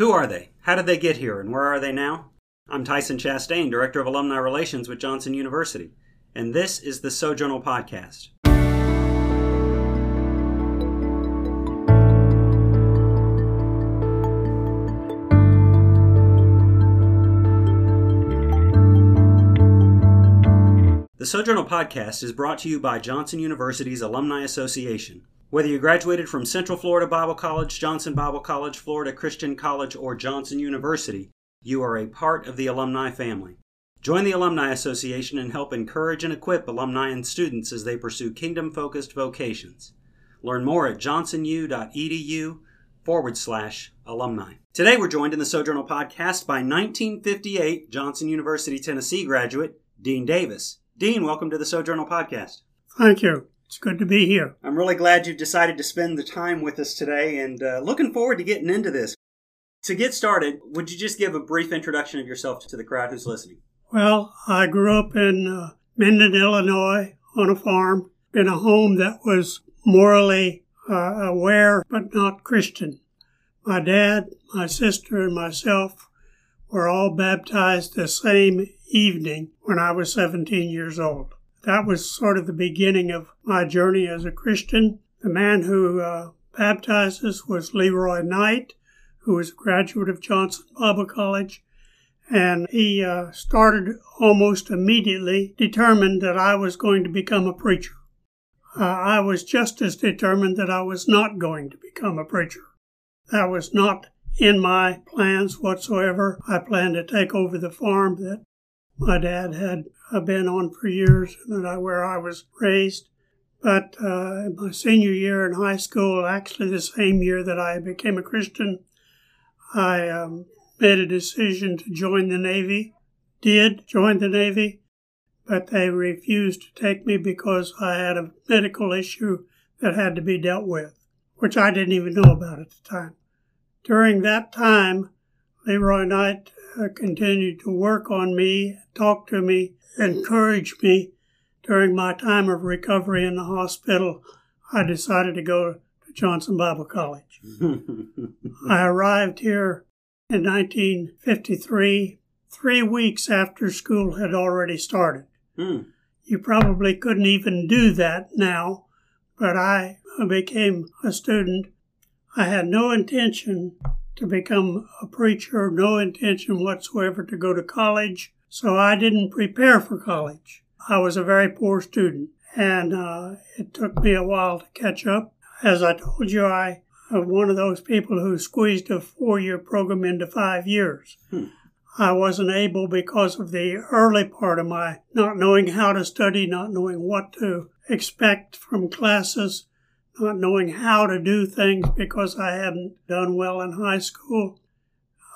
Who are they? How did they get here, and where are they now? I'm Tyson Chastain, Director of Alumni Relations with Johnson University, and this is the Sojournal Podcast. The Sojournal Podcast is brought to you by Johnson University's Alumni Association. Whether you graduated from Central Florida Bible College, Johnson Bible College, Florida Christian College, or Johnson University, you are a part of the alumni family. Join the Alumni Association and help encourage and equip alumni and students as they pursue kingdom focused vocations. Learn more at johnsonu.edu forward slash alumni. Today we're joined in the Sojournal podcast by 1958 Johnson University, Tennessee graduate Dean Davis. Dean, welcome to the Sojournal Podcast. Thank you. It's good to be here. I'm really glad you've decided to spend the time with us today and uh, looking forward to getting into this. To get started, would you just give a brief introduction of yourself to the crowd who's listening? Well, I grew up in uh, Mendon, Illinois, on a farm in a home that was morally uh, aware but not Christian. My dad, my sister, and myself were all baptized the same evening when I was 17 years old. That was sort of the beginning of my journey as a Christian. The man who uh, baptized us was Leroy Knight, who was a graduate of Johnson Bible College. And he uh, started almost immediately determined that I was going to become a preacher. Uh, I was just as determined that I was not going to become a preacher. That was not in my plans whatsoever. I planned to take over the farm that my dad had been on for years, and I, where I was raised. But uh, my senior year in high school, actually the same year that I became a Christian, I um, made a decision to join the Navy. Did join the Navy, but they refused to take me because I had a medical issue that had to be dealt with, which I didn't even know about at the time. During that time, Leroy Knight uh, continued to work on me, talk to me, encourage me. During my time of recovery in the hospital, I decided to go to Johnson Bible College. I arrived here in 1953, three weeks after school had already started. Hmm. You probably couldn't even do that now, but I became a student. I had no intention to become a preacher, no intention whatsoever to go to college, so I didn't prepare for college. I was a very poor student, and uh, it took me a while to catch up. As I told you, I am one of those people who squeezed a four year program into five years. Hmm. I wasn't able because of the early part of my not knowing how to study, not knowing what to expect from classes, not knowing how to do things because I hadn't done well in high school.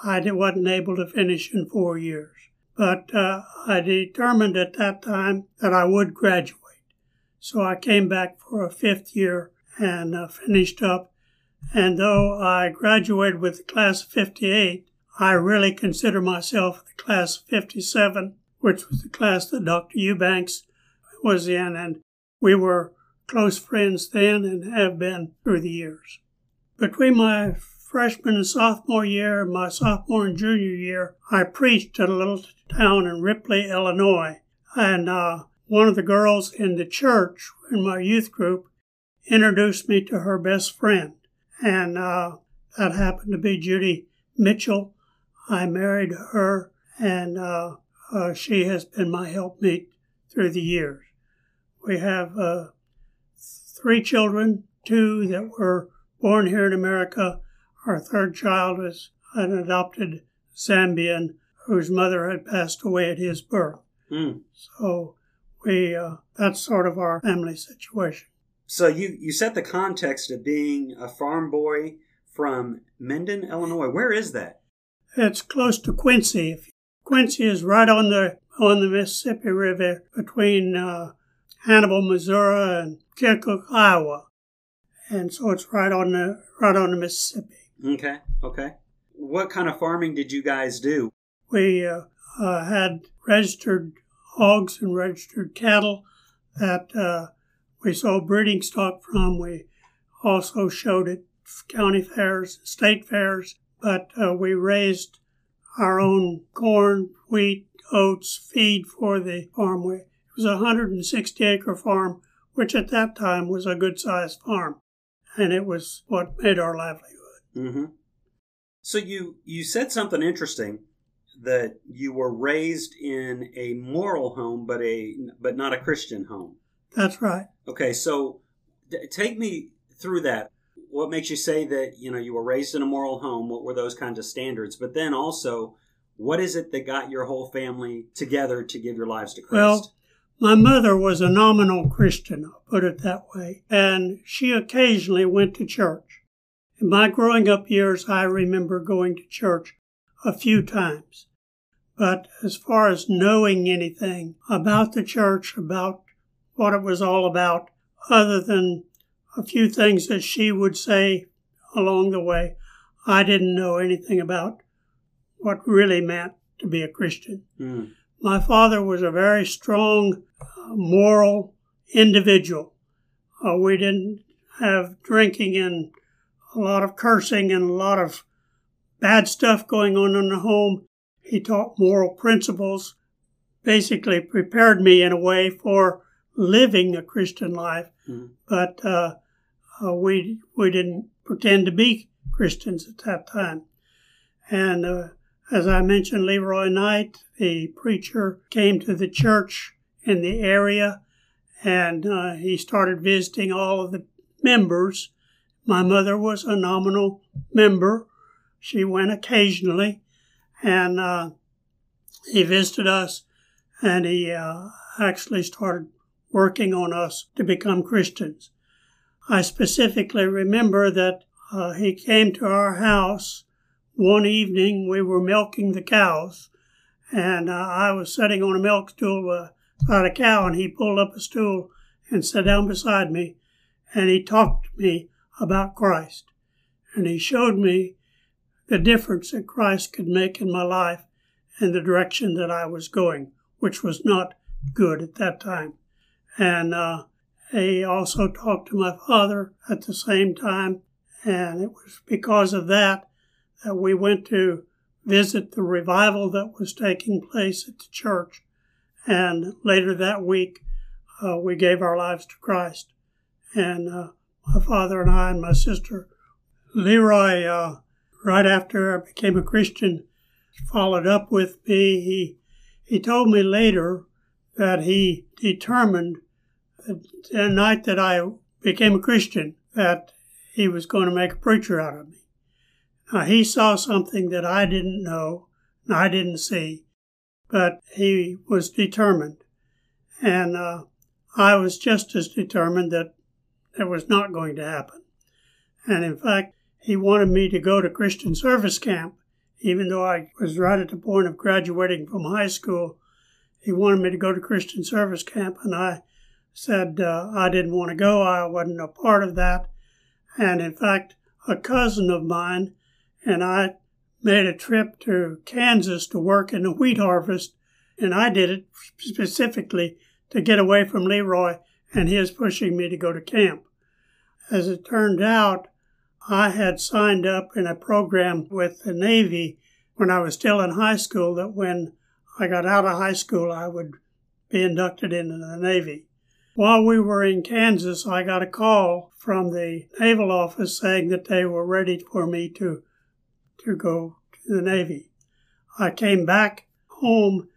I wasn't able to finish in four years. But uh, I determined at that time that I would graduate. So I came back for a fifth year and uh, finished up. And though I graduated with the class of 58, I really consider myself the class of 57, which was the class that Dr. Eubanks was in. And we were close friends then and have been through the years. Between my freshman and sophomore year my sophomore and junior year, I preached at a little town in Ripley, Illinois. And uh, one of the girls in the church in my youth group introduced me to her best friend. And uh, that happened to be Judy Mitchell. I married her, and uh, uh she has been my helpmeet through the years. We have uh, three children, two that were born here in America. Our third child was an adopted Zambian whose mother had passed away at his birth. Hmm. So we uh, that's sort of our family situation. So you you set the context of being a farm boy from Mendon, Illinois. Where is that? It's close to Quincy. Quincy is right on the on the Mississippi River between uh, Hannibal, Missouri, and Keokuk, Iowa, and so it's right on the right on the Mississippi. Okay, okay. What kind of farming did you guys do? We uh, uh, had registered hogs and registered cattle that uh, we sold breeding stock from. We also showed at county fairs, state fairs, but uh, we raised our own corn, wheat, oats, feed for the farm. It was a 160 acre farm, which at that time was a good sized farm, and it was what made our livelihood. Mm-hmm. So you you said something interesting that you were raised in a moral home, but a but not a Christian home. That's right. Okay, so take me through that. What makes you say that you know you were raised in a moral home? What were those kinds of standards? But then also, what is it that got your whole family together to give your lives to Christ? Well, my mother was a nominal Christian, I'll put it that way, and she occasionally went to church. In my growing up years, I remember going to church a few times. But as far as knowing anything about the church, about what it was all about, other than a few things that she would say along the way, I didn't know anything about what really meant to be a Christian. Mm. My father was a very strong, uh, moral individual. Uh, we didn't have drinking and a lot of cursing and a lot of bad stuff going on in the home. He taught moral principles, basically prepared me in a way for living a Christian life. Mhm. But uh, uh, we we didn't pretend to be Christians at that time. And uh, as I mentioned, Leroy Knight, the preacher, came to the church in the area, and uh, he started visiting all of the members. My mother was a nominal member. She went occasionally, and uh, he visited us, and he uh, actually started working on us to become Christians. I specifically remember that uh, he came to our house one evening. We were milking the cows, and uh, I was sitting on a milk stool beside a cow, and he pulled up a stool and sat down beside me, and he talked to me about Christ. And he showed me the difference that Christ could make in my life and the direction that I was going, which was not good at that time. And uh, he also talked to my father at the same time, and it was because of that that we went to visit the revival that was taking place at the church. And later that week, uh, we gave our lives to Christ. And uh, my father and I and my sister Leroy, uh, right after I became a Christian, followed up with me. He he told me later that he determined the night that I became a Christian that he was going to make a preacher out of me. Now, he saw something that I didn't know and I didn't see, but he was determined. And uh, I was just as determined that it was not going to happen. And in fact, he wanted me to go to Christian service camp, even though I was right at the point of graduating from high school. He wanted me to go to Christian service camp, and I said uh, I didn't want to go. I wasn't a part of that. And in fact, a cousin of mine and I made a trip to Kansas to work in the wheat harvest, and I did it specifically to get away from Leroy and his pushing me to go to camp. As it turned out, I had signed up in a program with the Navy when I was still in high school that when I got out of high school, I would be inducted into the Navy. While we were in Kansas, I got a call from the naval office saying that they were ready for me to to go to the Navy. I came back home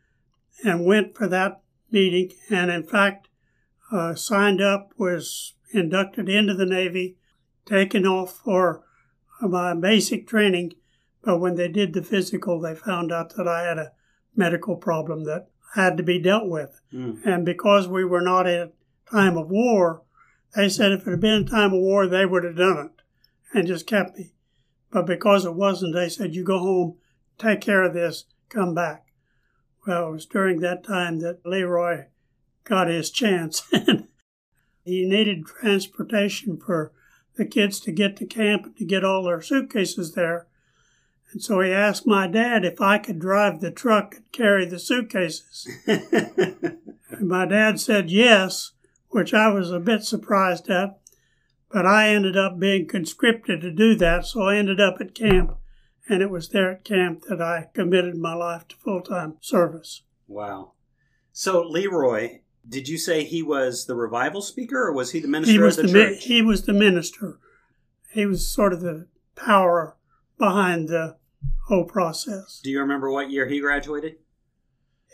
and went for that meeting, and in fact, uh, signed up, was inducted into the Navy, taken off for my basic training. But when they did the physical, they found out that I had a medical problem that had to be dealt with. Mm. And because we were not in time of war, they said if it had been a time of war, they would have done it and just kept me. But because it wasn't, they said, you go home, take care of this, come back. Well, it was during that time that Leroy got his chance. he needed transportation for the kids to get to camp and to get all their suitcases there. And so he asked my dad if I could drive the truck and carry the suitcases. and my dad said yes, which I was a bit surprised at. But I ended up being conscripted to do that, so I ended up at camp And it was there at camp that I committed my life to full time service. Wow. So, Leroy, did you say he was the revival speaker or was he the minister He was of the, the, mi- church? he was the minister. He was sort of the power behind the whole process. Do you remember what year he graduated?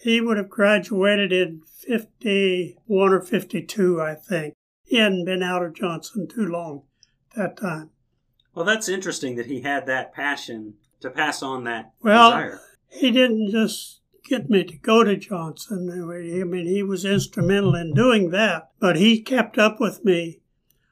He would have graduated in 51 or 52, I think. He hadn't been out of Johnson too long that time. Well, that's interesting that he had that passion to pass on that Well, desire. he didn't just get me to go to Johnson. I mean, he was instrumental in doing that, but he kept up with me.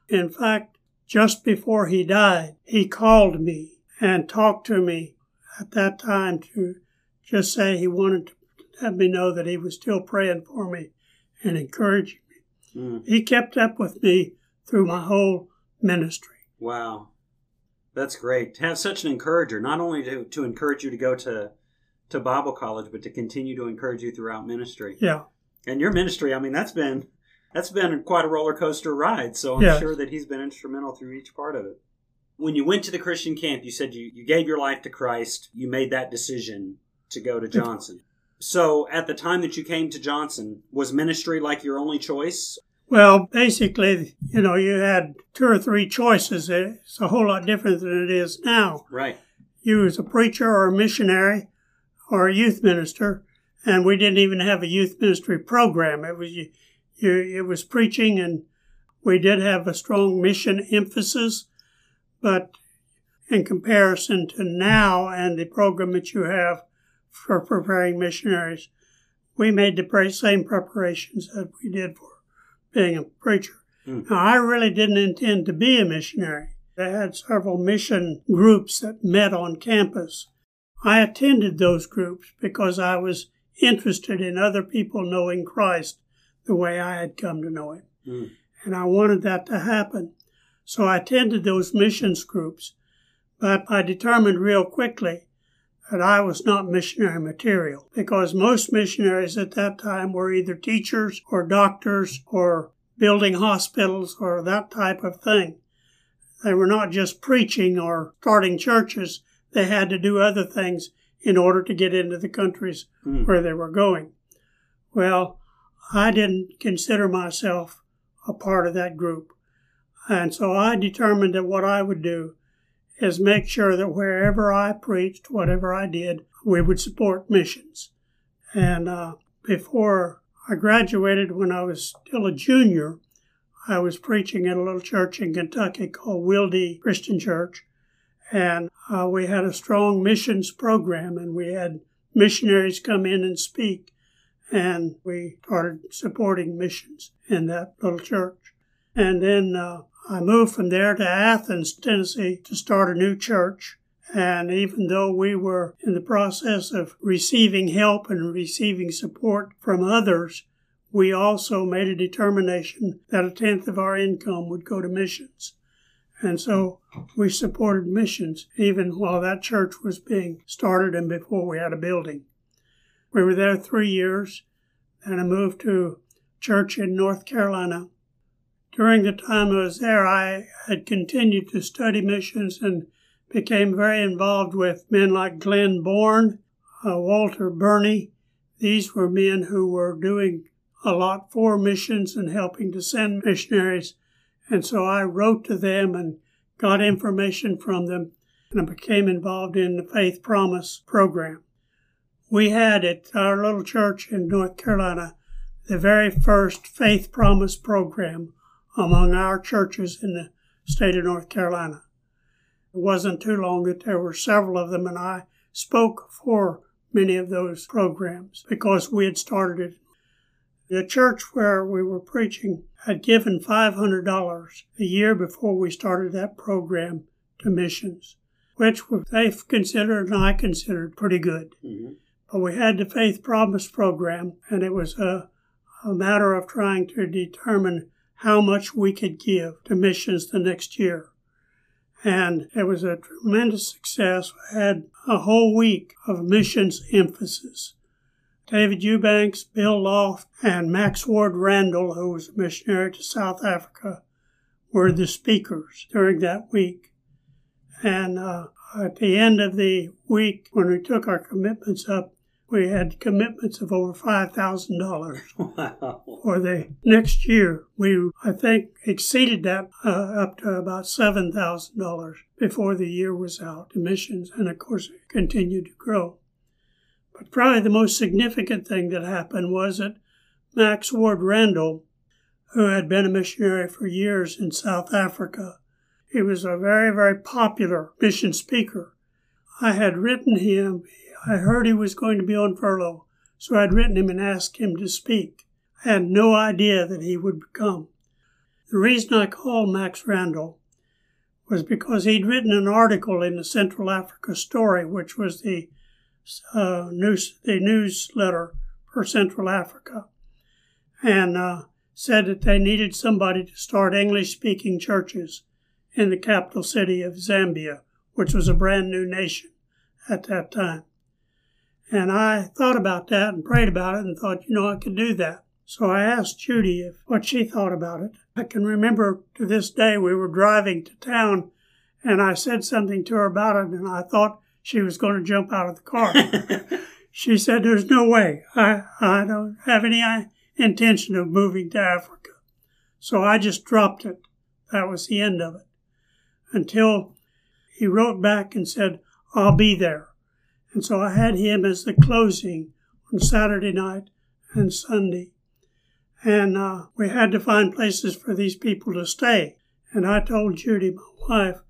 In fact, just before he died, he called me and talked to me at that time to just say he wanted to let me know that he was still praying for me and encouraging me. Mm, He kept up with me through my whole ministry. wow. That's great. To have such an encourager, not only to, to encourage you to go to, to Bible college, but to continue to encourage you throughout ministry. Yeah. And your ministry, I mean, that's been that's been quite a roller coaster ride. So I'm Yes. sure that he's been instrumental through each part of it. When you went to the Christian camp, you said you, you gave your life to Christ. You made that decision to go to Johnson. So at the time that you came to Johnson, was ministry like your only choice? Well, basically, you know, you had two or three choices. It's a whole lot different than it is now. Right. You was a preacher or a missionary or a youth minister, and we didn't even have a youth ministry program. It was you, you, it was preaching, and we did have a strong mission emphasis, but in comparison to now and the program that you have for preparing missionaries, we made the same preparations that we did for being a preacher. Hmm. Now, I really didn't intend to be a missionary. They had several mission groups that met on campus. I attended those groups because I was interested in other people knowing Christ the way I had come to know Him. Mm. And I wanted that to happen. So I attended those missions groups. But I determined real quickly that I was not missionary material because most missionaries at that time were either teachers or doctors or building hospitals or that type of thing. They were not just preaching or starting churches, they had to do other things in order to get into the countries Mm. where they were going. Well, I didn't consider myself a part of that group. And so I determined that what I would do is make sure that wherever I preached, whatever I did, we would support missions. And uh, before I graduated, when I was still a junior, I was preaching at a little church in Kentucky called Wilde Christian Church. And uh, we had a strong missions program, and we had missionaries come in and speak. And we started supporting missions in that little church. And then uh, I moved from there to Athens, Tennessee, to start a new church. And even though we were in the process of receiving help and receiving support from others, we also made a determination that a tenth of our income would go to missions. And so we supported missions even while that church was being started and before we had a building. We were there three years, and I moved to church in North Carolina. During the time I was there, I had continued to study missions and became very involved with men like Glenn Bourne, uh, Walter Burney. These were men who were doing a lot for missions and helping to send missionaries. And so I wrote to them and got information from them, and I became involved in the Faith Promise program. We had at our little church in North Carolina the very first Faith Promise program among our churches in the state of North Carolina. It wasn't too long that there were several of them, and I spoke for many of those programs because we had started it. The church where we were preaching had given $500 a year before we started that program to missions, which they considered and I considered pretty good. Mhm. But we had the Faith Promise program, and it was a, a matter of trying to determine how much we could give to missions the next year. And it was a tremendous success. We had a whole week of missions emphasis. David Eubanks, Bill Loft, and Max Ward Randall, who was a missionary to South Africa, were the speakers during that week. And uh, At the end of the week, when we took our commitments up, we had commitments of over $5,000 Wow. for the next year. We, I think, exceeded that uh, up to about $7,000 before the year was out, The missions, and of course it continued to grow. But probably the most significant thing that happened was that Max Ward Randall, who had been a missionary for years in South Africa, he was a very, very popular mission speaker. I had written him, I heard he was going to be on furlough, so I'd written him and asked him to speak. I had no idea that he would come. The reason I called Max Randall was because he'd written an article in the Central Africa Story, which was the uh, news the newsletter for Central Africa, and uh, said that they needed somebody to start English speaking churches in the capital city of Zambia, which was a brand new nation at that time. And I thought about that and prayed about it and thought, you know, I could do that. So I asked Judy if, what she thought about it. I can remember to this day we were driving to town and I said something to her about it and I thought she was going to jump out of the car. she said, There's no way. I, I don't have any uh, intention of moving to Africa. So I just dropped it. That was the end of it. Until he wrote back and said, I'll be there. And so I had him as the closing on Saturday night and Sunday. And uh, we had to find places for these people to stay. And I told Judy, my wife,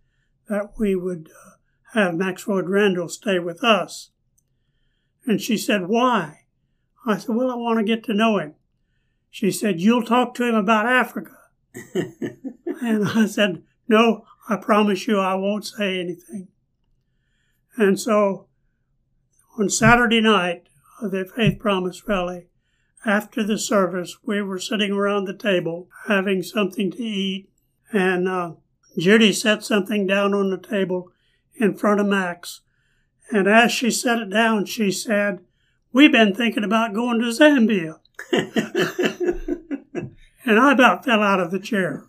that we would uh, have Max Ward Randall stay with us. And she said, Why? I said, Well, I want to get to know him. She said, You'll talk to him about Africa. and I said, No, I promise you I won't say anything. And so on Saturday night of the Faith Promise Rally, after the service, we were sitting around the table having something to eat, and uh, Judy set something down on the table in front of Max. And as she set it down, she said, We've been thinking about going to Zambia. and I about fell out of the chair.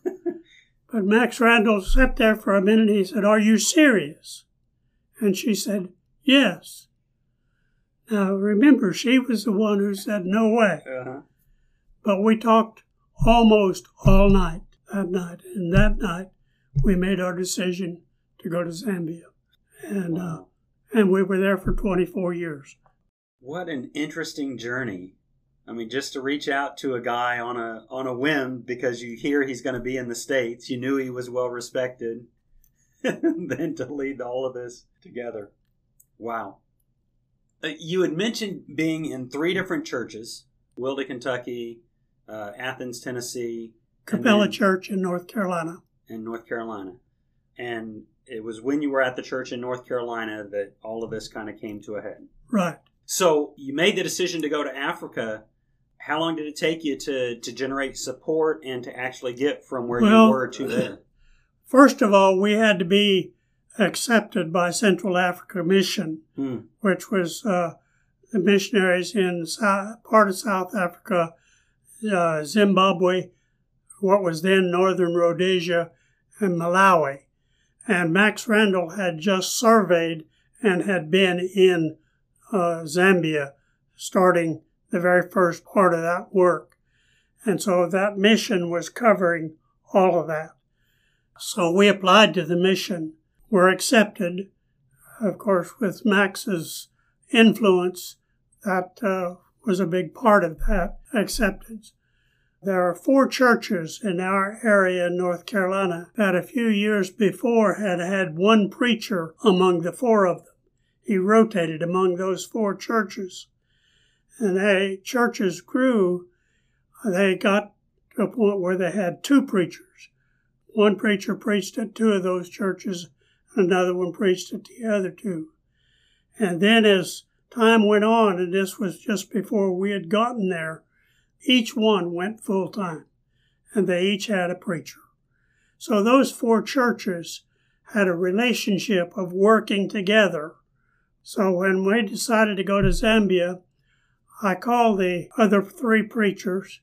But Max Randall sat there for a minute. He said, Are you serious? And she said, Yes. Now remember, she was the one who said, No way. uh-huh. But we talked almost all night that night. And that night, we made our decision to go to Zambia. And, uh, and we were there for 24 years. What an interesting journey. I mean, just to reach out to a guy on a on a whim because you hear he's going to be in the states, you knew he was well respected, then to lead all of this together. Wow. Uh, you had mentioned being in three different churches: Wilda, Kentucky, uh, Athens, Tennessee, Capella Church in North Carolina. in North Carolina, and it was when you were at the church in North Carolina that all of this kind of came to a head. Right. So you made the decision to go to Africa. How long did it take you to, to generate support and to actually get from where Well, you were to there? First of all, we had to be accepted by Central Africa Mission, Hmm. which was uh, the missionaries in South, part of South Africa, uh, Zimbabwe, what was then Northern Rhodesia, and Malawi. And Max Randall had just surveyed and had been in uh, Zambia, starting the very first part of that work. And so that mission was covering all of that. So we applied to the mission, were accepted. Of course, with Max's influence, that uh, was a big part of that acceptance. There are four churches in our area in North Carolina that a few years before had had one preacher among the four of them. He rotated among those four churches. And they churches grew. They got to a point where they had two preachers. One preacher preached at two of those churches, and another one preached at the other two. And then as time went on, and this was just before we had gotten there, each one went full time, and they each had a preacher. So those four churches had a relationship of working together. So when we decided to go to Zambia, I called the other three preachers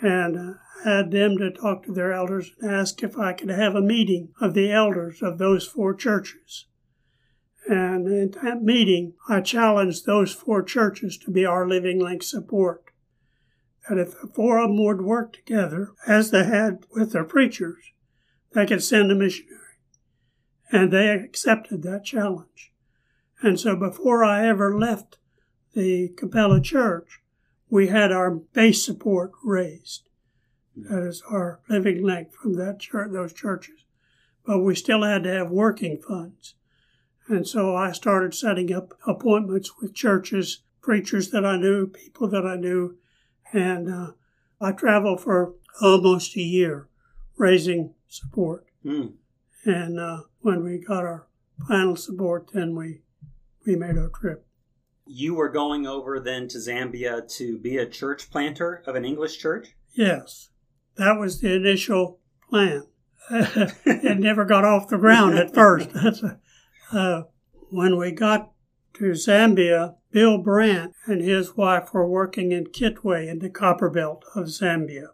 and uh, had them to talk to their elders and ask if I could have a meeting of the elders of those four churches. And at that meeting, I challenged those four churches to be our Living Link support. That if the four of them would work together, as they had with their preachers, they could send a missionary. And they accepted that challenge. And so before I ever left the Capella Church, we had our base support raised. That is our living link from that church, those churches. But we still had to have working funds. And so I started setting up appointments with churches, preachers that I knew, people that I knew. And uh, I traveled for almost a year raising support. Mm. And uh, when we got our final support, then we, we made our trip. You were going over then to Zambia to be a church planter of an English church? Yes, that was the initial plan. it never got off the ground at first. uh, when we got to Zambia, Bill Brandt and his wife were working in Kitwe in the copper belt of Zambia.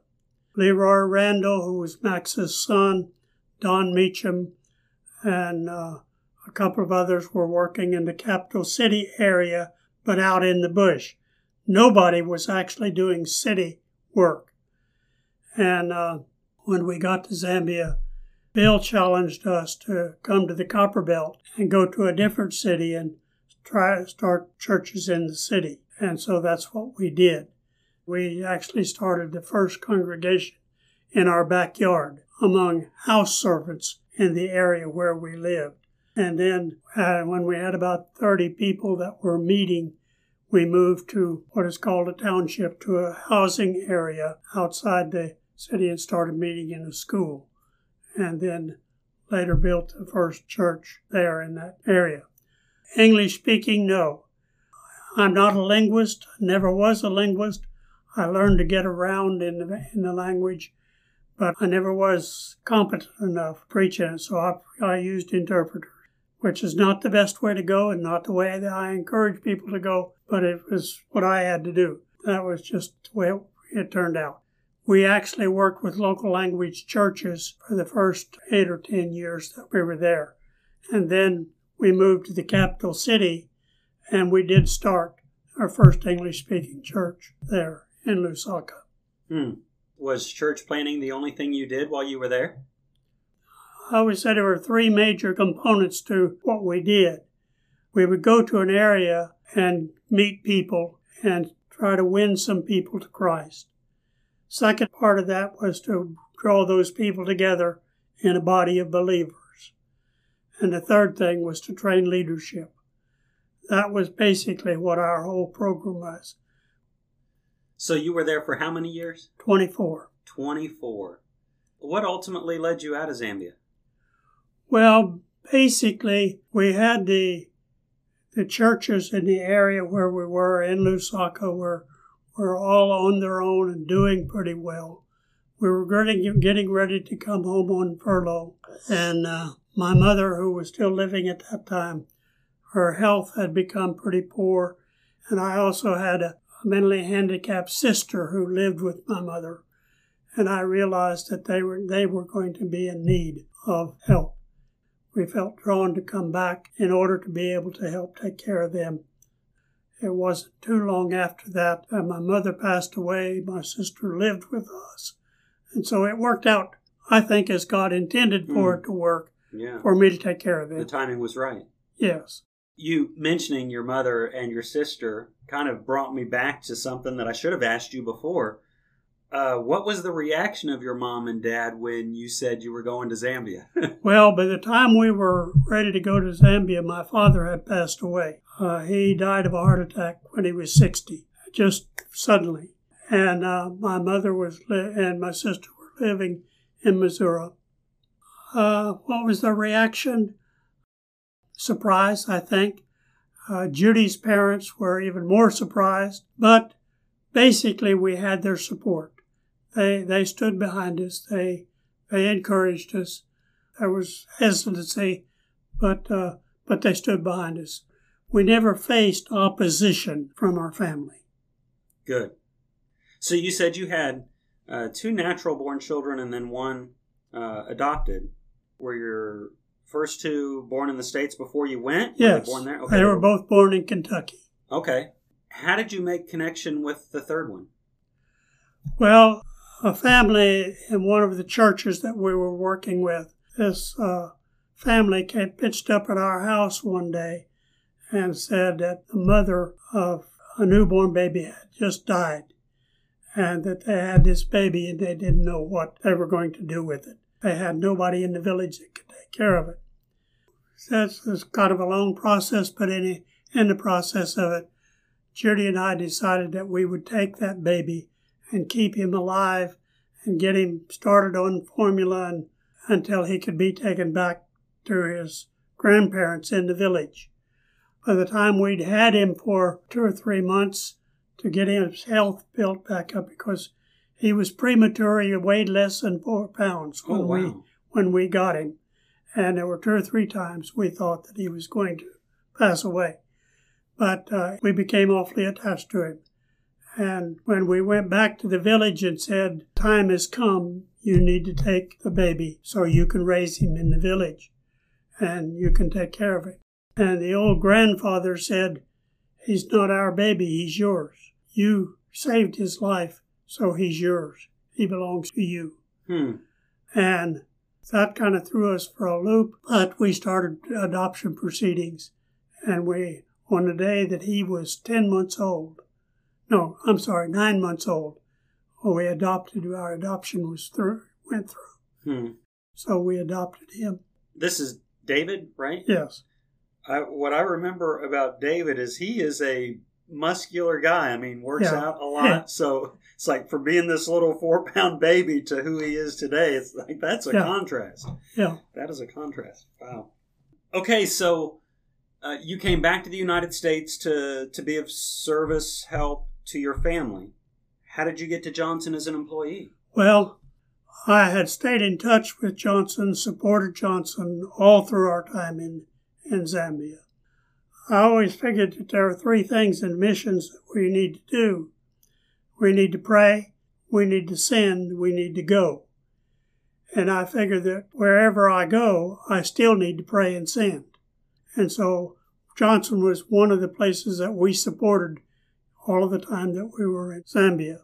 Leroy Randall, who was Max's son, Don Meacham, and uh, a couple of others were working in the capital city area but out in the bush. Nobody was actually doing city work. And uh, when we got to Zambia, Bill challenged us to come to the Copper Belt and go to a different city and try to start churches in the city. And so that's what we did. We actually started the first congregation in our backyard among house servants in the area where we lived. And then uh, when we had about 30 people that were meeting, we moved to what is called a township to a housing area outside the city and started meeting in a school. And then later built the first church there in that area. English speaking, no. I'm not a linguist, never was a linguist. I learned to get around in the, in the language, but I never was competent enough preaching, so I, I used interpreters which is not the best way to go and not the way that I encourage people to go, but it was what I had to do. That was just the way it turned out. We actually worked with local language churches for the first eight or ten years that we were there. And then we moved to the capital city and we did start our first English speaking church there in Lusaka. Hmm. Was church planting the only thing you did while you were there? I always said there were three major components to what we did. We would go to an area and meet people and try to win some people to Christ. Second part of that was to draw those people together in a body of believers. And the third thing was to train leadership. That was basically what our whole program was. So you were there for how many years? 24. 24. What ultimately led you out of Zambia? Well, basically, we had the the churches in the area where we were in Lusaka were were all on their own and doing pretty well. We were getting getting ready to come home on furlough, and uh, my mother, who was still living at that time, her health had become pretty poor, and I also had a mentally handicapped sister who lived with my mother, and I realized that they were they were going to be in need of help we felt drawn to come back in order to be able to help take care of them. It wasn't too long after that that my mother passed away. My sister lived with us. And so it worked out, I think, as God intended for mm. it to work, yeah. for me to take care of them. The timing was right. Yes. You mentioning your mother and your sister kind of brought me back to something that I should have asked you before. Uh, what was the reaction of your mom and dad when you said you were going to Zambia? well, by the time we were ready to go to Zambia, my father had passed away. Uh, he died of a heart attack when he was 60, just suddenly. And uh, my mother was li- and my sister were living in Missouri. Uh, what was the reaction? Surprise, I think. Uh, Judy's parents were even more surprised, but basically we had their support. They they stood behind us. They they encouraged us. There was hesitancy, but uh, but they stood behind us. We never faced opposition from our family. Good. So you said you had uh, two natural born children and then one uh, adopted. Were your first two born in the States before you went? Were They born there? they were both born in Kentucky. Okay. How did you make connection with the third one? Well, a family in one of the churches that we were working with, this uh, family came pitched up at our house one day and said that the mother of a newborn baby had just died and that they had this baby and they didn't know what they were going to do with it. They had nobody in the village that could take care of it. That's it's kind of a long process, but in, in the process of it, Judy and I decided that we would take that baby and keep him alive and get him started on formula and, until he could be taken back to his grandparents in the village. By the time we'd had him for two or three months to get his health built back up because he was premature, he weighed less than four pounds when Oh, we when we got him. And there were two or three times we thought that he was going to pass away. But uh, we became awfully attached to him. And when we went back to the village and said, Time has come, you need to take the baby so you can raise him in the village and you can take care of him. And the old grandfather said, He's not our baby, he's yours. You saved his life, so he's yours. He belongs to you. Hmm. And that kind of threw us for a loop, but we started adoption proceedings. And we, on the day that he was 10 months old, no, I'm sorry, nine months old, we adopted, our adoption was through, went through. Hmm. So we adopted him. This is David, right? Yes. I, what I remember about David is he is a muscular guy. I mean, works Yeah. out a lot. Yeah. So it's like for being this little four pound baby to who he is today, it's like that's a Yeah. contrast. Yeah. That is a contrast. Wow. Okay, so uh, you came back to the United States to to be of service, help to your family. How did you get to Johnson as an employee? Well, I had stayed in touch with Johnson, supported Johnson all through our time in, in Zambia. I always figured that there are three things in missions that we need to do. We need to pray, we need to send, we need to go. And I figure that wherever I go, I still need to pray and send. And so Johnson was one of the places that we supported all of the time that we were in Zambia.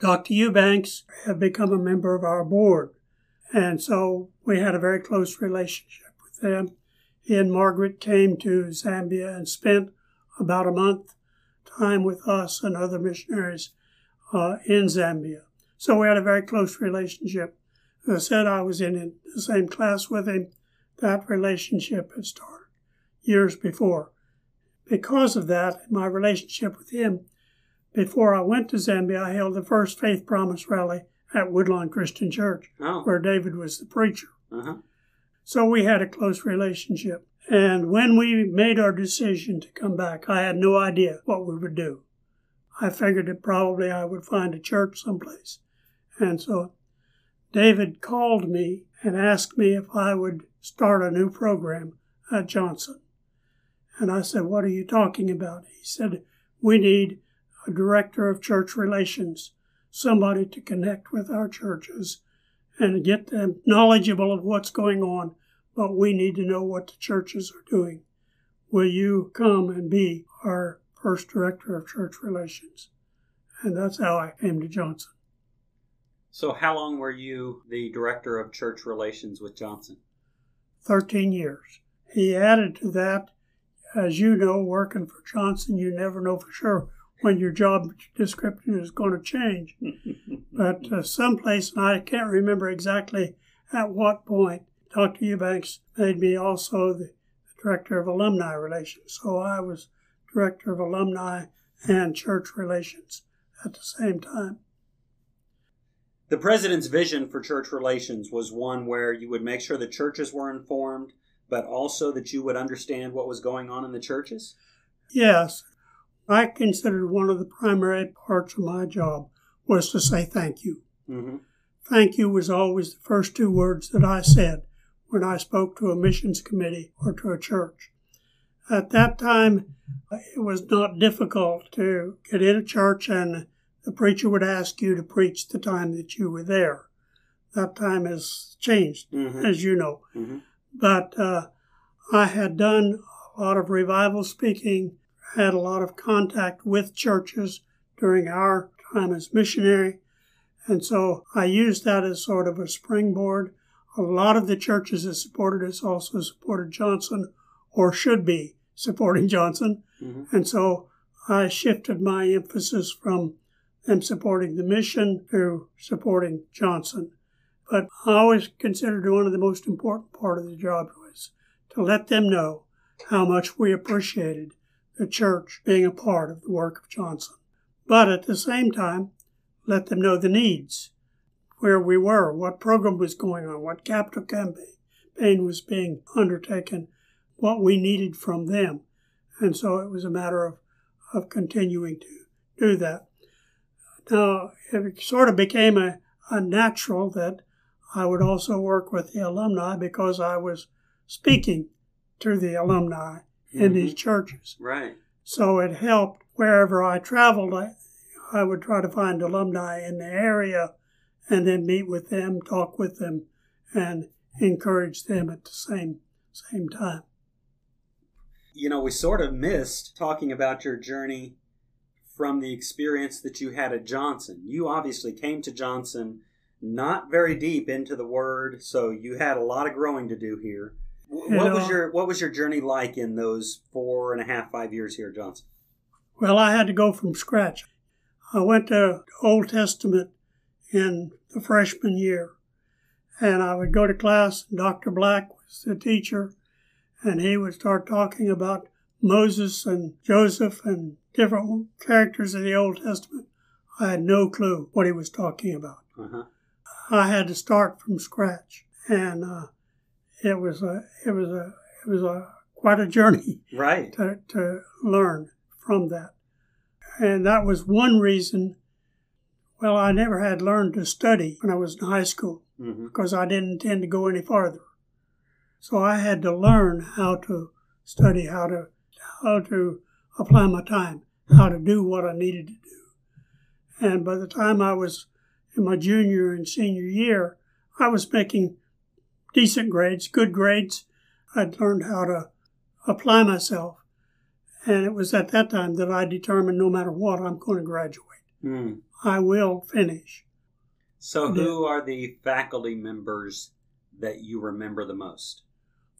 Dr. Eubanks had become a member of our board, and so we had a very close relationship with them. He and Margaret came to Zambia and spent about a month time with us and other missionaries uh, in Zambia. So we had a very close relationship. As I said, I was in the same class with him. That relationship had started years before. Because of that, my relationship with him, before I went to Zambia, I held the first Faith Promise rally at Woodlawn Christian Church, Oh, where David was the preacher. uh-huh. So we had a close relationship. And when we made our decision to come back, I had no idea what we would do. I figured that probably I would find a church someplace. And so David called me and asked me if I would start a new program at Johnson. And I said, What are you talking about? He said, We need a director of church relations, somebody to connect with our churches and get them knowledgeable of what's going on, but we need to know what the churches are doing. Will you come and be our first director of church relations? And that's how I came to Johnson. So how long were you the director of church relations with Johnson? 13 years. He added to that, as you know, working for Johnson, you never know for sure when your job description is going to change. But uh, someplace, and I can't remember exactly at what point, Dr. Eubanks made me also the director of alumni relations. So I was director of alumni and church relations at the same time. The president's vision for church relations was one where you would make sure the churches were informed, but also that you would understand what was going on in the churches? Yes, I considered one of the primary parts of my job was to say thank you. Mm-hmm. Thank you was always the first two words that I said when I spoke to a missions committee or to a church. At that time, it was not difficult to get in a church and the preacher would ask you to preach the time that you were there. That time has changed, Mm-hmm. as you know. Mm-hmm. But uh, I had done a lot of revival speaking, had a lot of contact with churches during our time as missionary. And so I used that as sort of a springboard. A lot of the churches that supported us also supported Johnson or should be supporting Johnson. Mm-hmm. And so I shifted my emphasis from them supporting the mission to supporting Johnson. But I always considered one of the most important part of the job was to let them know how much we appreciated the church being a part of the work of Johnson. But at the same time, let them know the needs, where we were, what program was going on, what capital campaign was being undertaken, what we needed from them. And so it was a matter of, of continuing to do that. Now, it sort of became a, a natural that I would also work with the alumni because I was speaking to the alumni in these mm-hmm. churches. Right. So it helped wherever I traveled. I, I would try to find alumni in the area and then meet with them, talk with them, and encourage them at the same same time. You know, we sort of missed talking about your journey from the experience that you had at Johnson. You obviously came to Johnson not very deep into the word, so you had a lot of growing to do here. You What was your what was your journey like in those four and a half, five years here at Johnson? Well, I had to go from scratch. I went to Old Testament in the freshman year, and I would go to class. And Dr. Black was the teacher, and he would start talking about Moses and Joseph and different characters of the Old Testament. I had no clue what he was talking about. Uh-huh. I had to start from scratch, and uh, it was a it was a it was a quite a journey Right. to, to learn from that. And that was one reason. Well, I never had learned to study when I was in high school hmm because I didn't intend to go any farther. So I had to learn how to study, how to how to apply my time, how to do what I needed to do. And by the time I was in my junior and senior year, I was making decent grades, good grades. I'd learned how to apply myself. And it was at that time that I determined no matter what, I'm going to graduate. Mm. I will finish. So, who are the faculty members that you remember the most?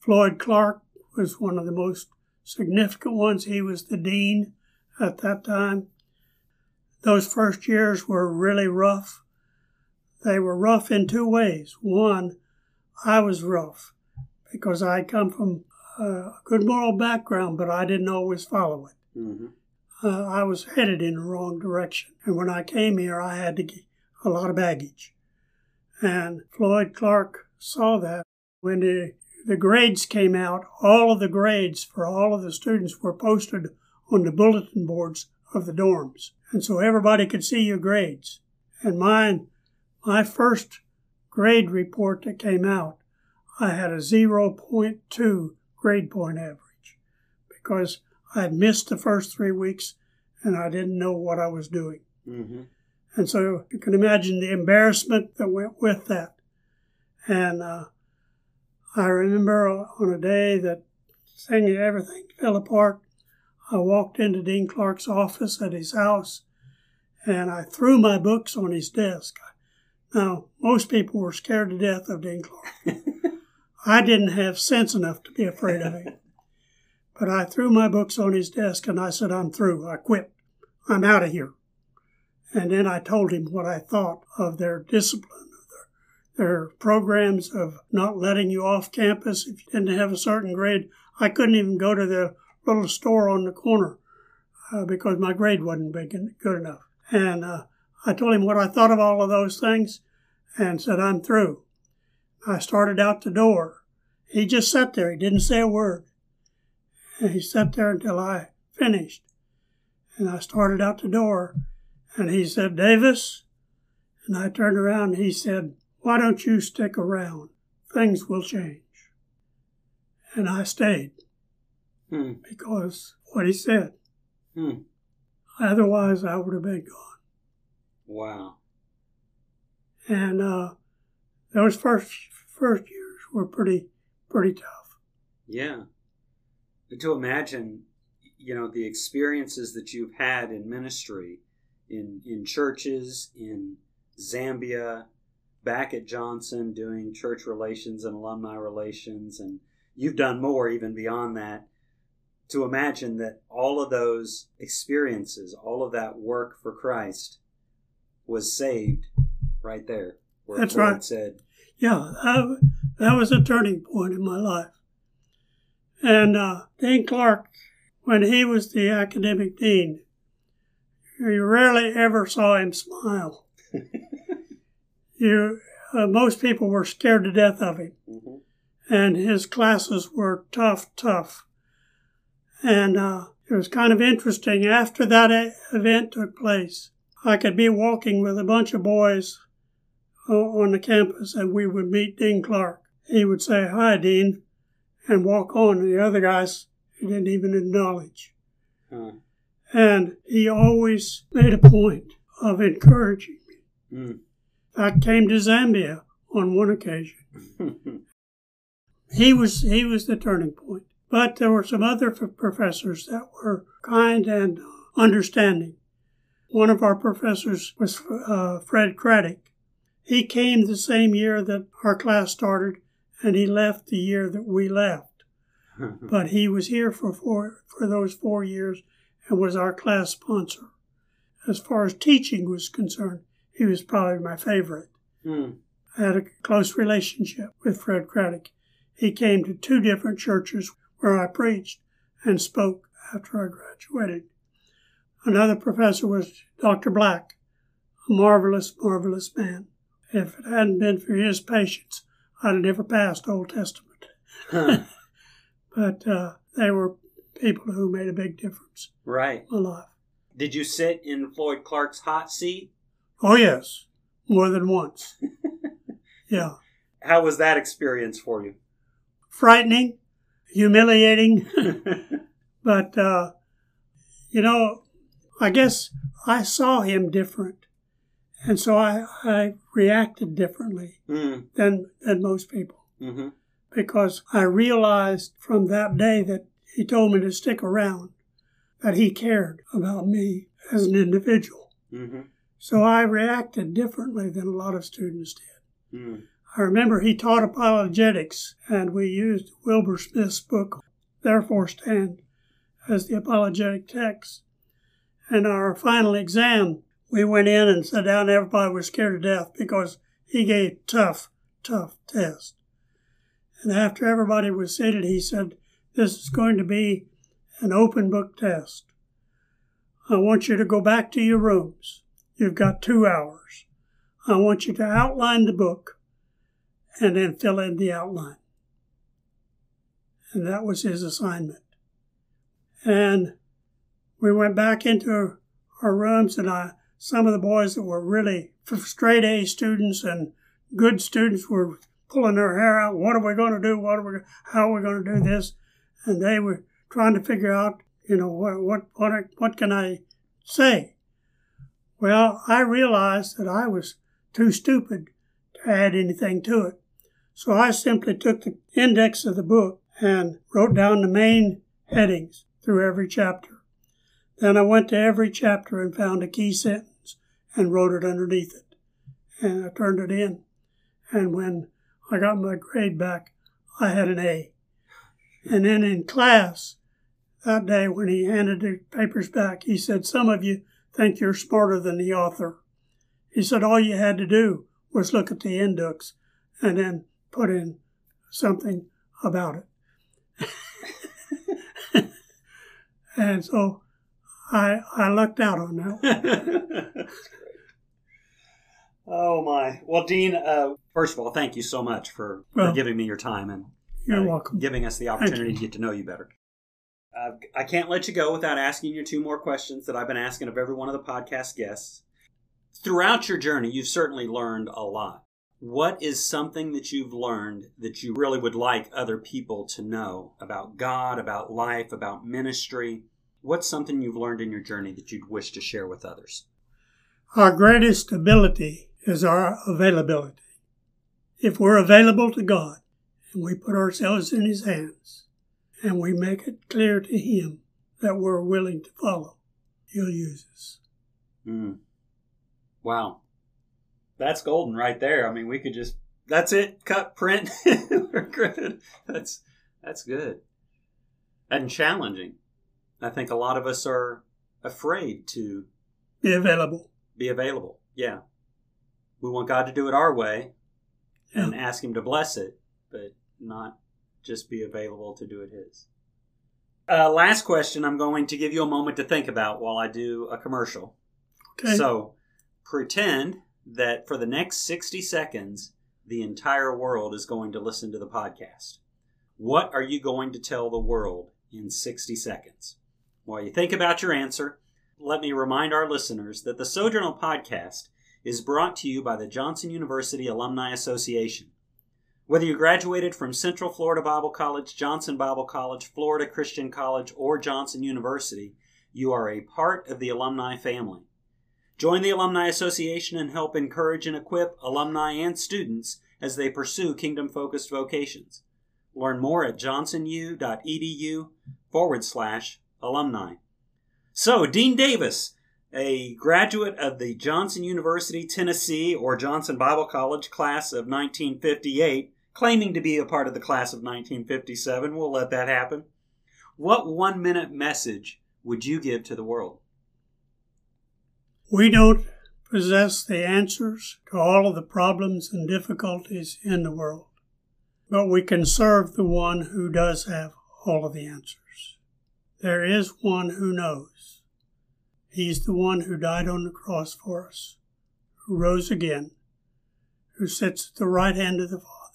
Floyd Clark was one of the most significant ones. He was the dean at that time. Those first years were really rough. They were rough in two ways. One, I was rough because I come from a good moral background, but I didn't always follow it. hmm uh, I was headed in the wrong direction. And when I came here, I had to get a lot of baggage. And Floyd Clark saw that. When the, the grades came out, all of the grades for all of the students were posted on the bulletin boards of the dorms. And so everybody could see your grades. And mine, my first grade report that came out, I had a 0.2 grade point average because I had missed the first three weeks and I didn't know what I was doing. hmm And so you can imagine the embarrassment that went with that. And uh, I remember on a day that thing, everything fell apart, I walked into Dean Clark's office at his house and I threw my books on his desk. Now, most people were scared to death of Dean Clark. I didn't have sense enough to be afraid of him. But I threw my books on his desk and I said, I'm through. I quit. I'm out of here. And then I told him what I thought of their discipline, their, their programs of not letting you off campus if you didn't have a certain grade. I couldn't even go to the little store on the corner uh, because my grade wasn't big and good enough. And uh, I told him what I thought of all of those things and said, I'm through. I started out the door. He just sat there. He didn't say a word. And he sat there until I finished. And I started out the door, and he said, Davis. And I turned around and he said, Why don't you stick around? Things will change. And I stayed Hmm. because what he said. Hmm. Otherwise, I would have been gone. Wow. And uh, those first first years were pretty pretty tough. Yeah. But To imagine, you know, the experiences that you've had in ministry, in in churches, in Zambia, back at Johnson doing church relations and alumni relations, and you've done more even beyond that. To imagine that all of those experiences, all of that work for Christ was saved right there. Where That's right. said, Yeah, that, that was a turning point in my life. And uh, Dean Clark, when he was the academic dean, you rarely ever saw him smile. you, uh, most people were scared to death of him, Mhm. and his classes were tough, tough. And uh, it was kind of interesting. After that event took place, I could be walking with a bunch of boys o- on the campus and we would meet Dean Clark. He would say, Hi, Dean, and walk on. And the other guys he didn't even acknowledge. Huh. And he always made a point of encouraging me. Mm. I came to Zambia on one occasion. He was he was the turning point. But there were some other f- professors that were kind and understanding. One of our professors was uh, Fred Craddock. He came the same year that our class started, and he left the year that we left. But he was here for four, for those four years and was our class sponsor. As far as teaching was concerned, he was probably my favorite. Mm. I had a close relationship with Fred Craddock. He came to two different churches where I preached and spoke after I graduated. Another professor was Dr. Black, a marvelous, marvelous man. If it hadn't been for his patience, I'd have never passed Old Testament. But uh, they were people who made a big difference right. in my life. Did you sit in Floyd Clark's hot seat? Oh, yes, more than once. yeah. How was that experience for you? Frightening, humiliating. But, uh, you know, I guess I saw him different. And so I, I reacted differently mm. than, than most people hmm because I realized from that day that he told me to stick around, that he cared about me as an individual. hmm So I reacted differently than a lot of students did. Mm. I remember he taught apologetics, and we used Wilbur Smith's book, Therefore Stand, as the apologetic text. And our final exam, we went in and sat down, everybody was scared to death because he gave tough, tough test. And after everybody was seated, he said, This is going to be an open book test. I want you to go back to your rooms. You've got two hours. I want you to outline the book and then fill in the outline. And that was his assignment. And we went back into our rooms, and I, some of the boys that were really straight A students and good students were pulling their hair out. What are we going to do? What are we? How are we going to do this? And they were trying to figure out, you know, what what what, what can I say? Well, I realized that I was too stupid to add anything to it. So I simply took the index of the book and wrote down the main headings through every chapter. Then I went to every chapter and found a key sentence and wrote it underneath it. And I turned it in. And when I got my grade back, I had an A. And then in class, that day when he handed the papers back, he said, Some of you think you're smarter than the author. He said, All you had to do was look at the index and then put in something about it. and so I I lucked out on that. oh my! Well, Dean, uh, first of all, thank you so much for, Well, for giving me your time and You're uh, welcome. giving us the opportunity to get to know you better. Uh, I can't let you go without asking you two more questions that I've been asking of every one of the podcast guests. Throughout your journey, you've certainly learned a lot. What is something that you've learned that you really would like other people to know about God, about life, about ministry? What's something you've learned in your journey that you'd wish to share with others? Our greatest ability is our availability. If we're available to God and we put ourselves in His hands and we make it clear to Him that we're willing to follow, He'll use us. Mm. Wow. That's golden right there. I mean, we could just, that's it, cut, print, we're good. That's, that's good. And challenging. I think a lot of us are afraid to Be available. be available. Yeah. We want God to do it our way and Yeah. ask Him to bless it, but not just be available to do it His. Uh, last question I'm going to give you a moment to think about while I do a commercial. Okay. So pretend that for the next 60 seconds, the entire world is going to listen to the podcast. What are you going to tell the world in 60 seconds? While you think about your answer, let me remind our listeners that the Sojournal podcast is brought to you by the Johnson University Alumni Association. Whether you graduated from Central Florida Bible College, Johnson Bible College, Florida Christian College, or Johnson University, you are a part of the alumni family. Join the Alumni Association and help encourage and equip alumni and students as they pursue kingdom focused vocations. Learn more at johnsonu.edu forward slash alumni. So, Dean Davis, a graduate of the Johnson University, Tennessee, or Johnson Bible College class of 1958, claiming to be a part of the class of 1957, we'll let that happen. What one minute message would you give to the world? We don't possess the answers to all of the problems and difficulties in the world, but we can serve the one who does have all of the answers. There is one who knows. He's the one who died on the cross for us, who rose again, who sits at the right hand of the Father,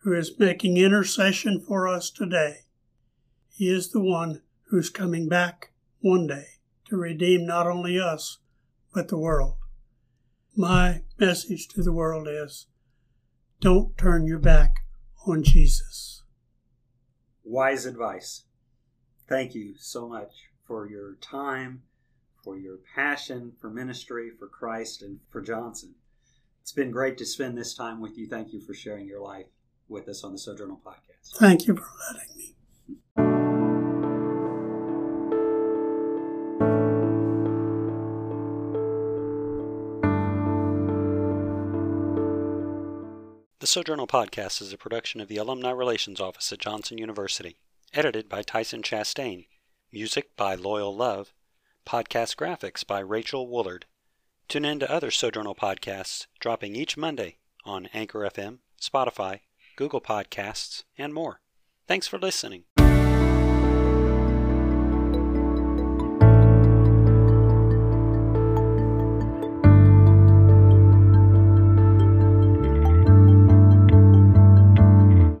who is making intercession for us today. He is the one who's coming back one day to redeem not only us, but the world. My message to the world is don't turn your back on Jesus. Wise advice. Thank you so much for your time, for your passion for ministry, for Christ, and for Johnson. It's been great to spend this time with you. Thank you for sharing your life with us on the Sojournal Podcast. Thank you for letting me. The Sojournal Podcast is a production of the Alumni Relations Office at Johnson University. Edited by Tyson Chastain. Music by Loyal Love. Podcast graphics by Rachel Woolard. Tune in to other Sojournal podcasts dropping each Monday on Anchor FM, Spotify, Google Podcasts, and more. Thanks for listening.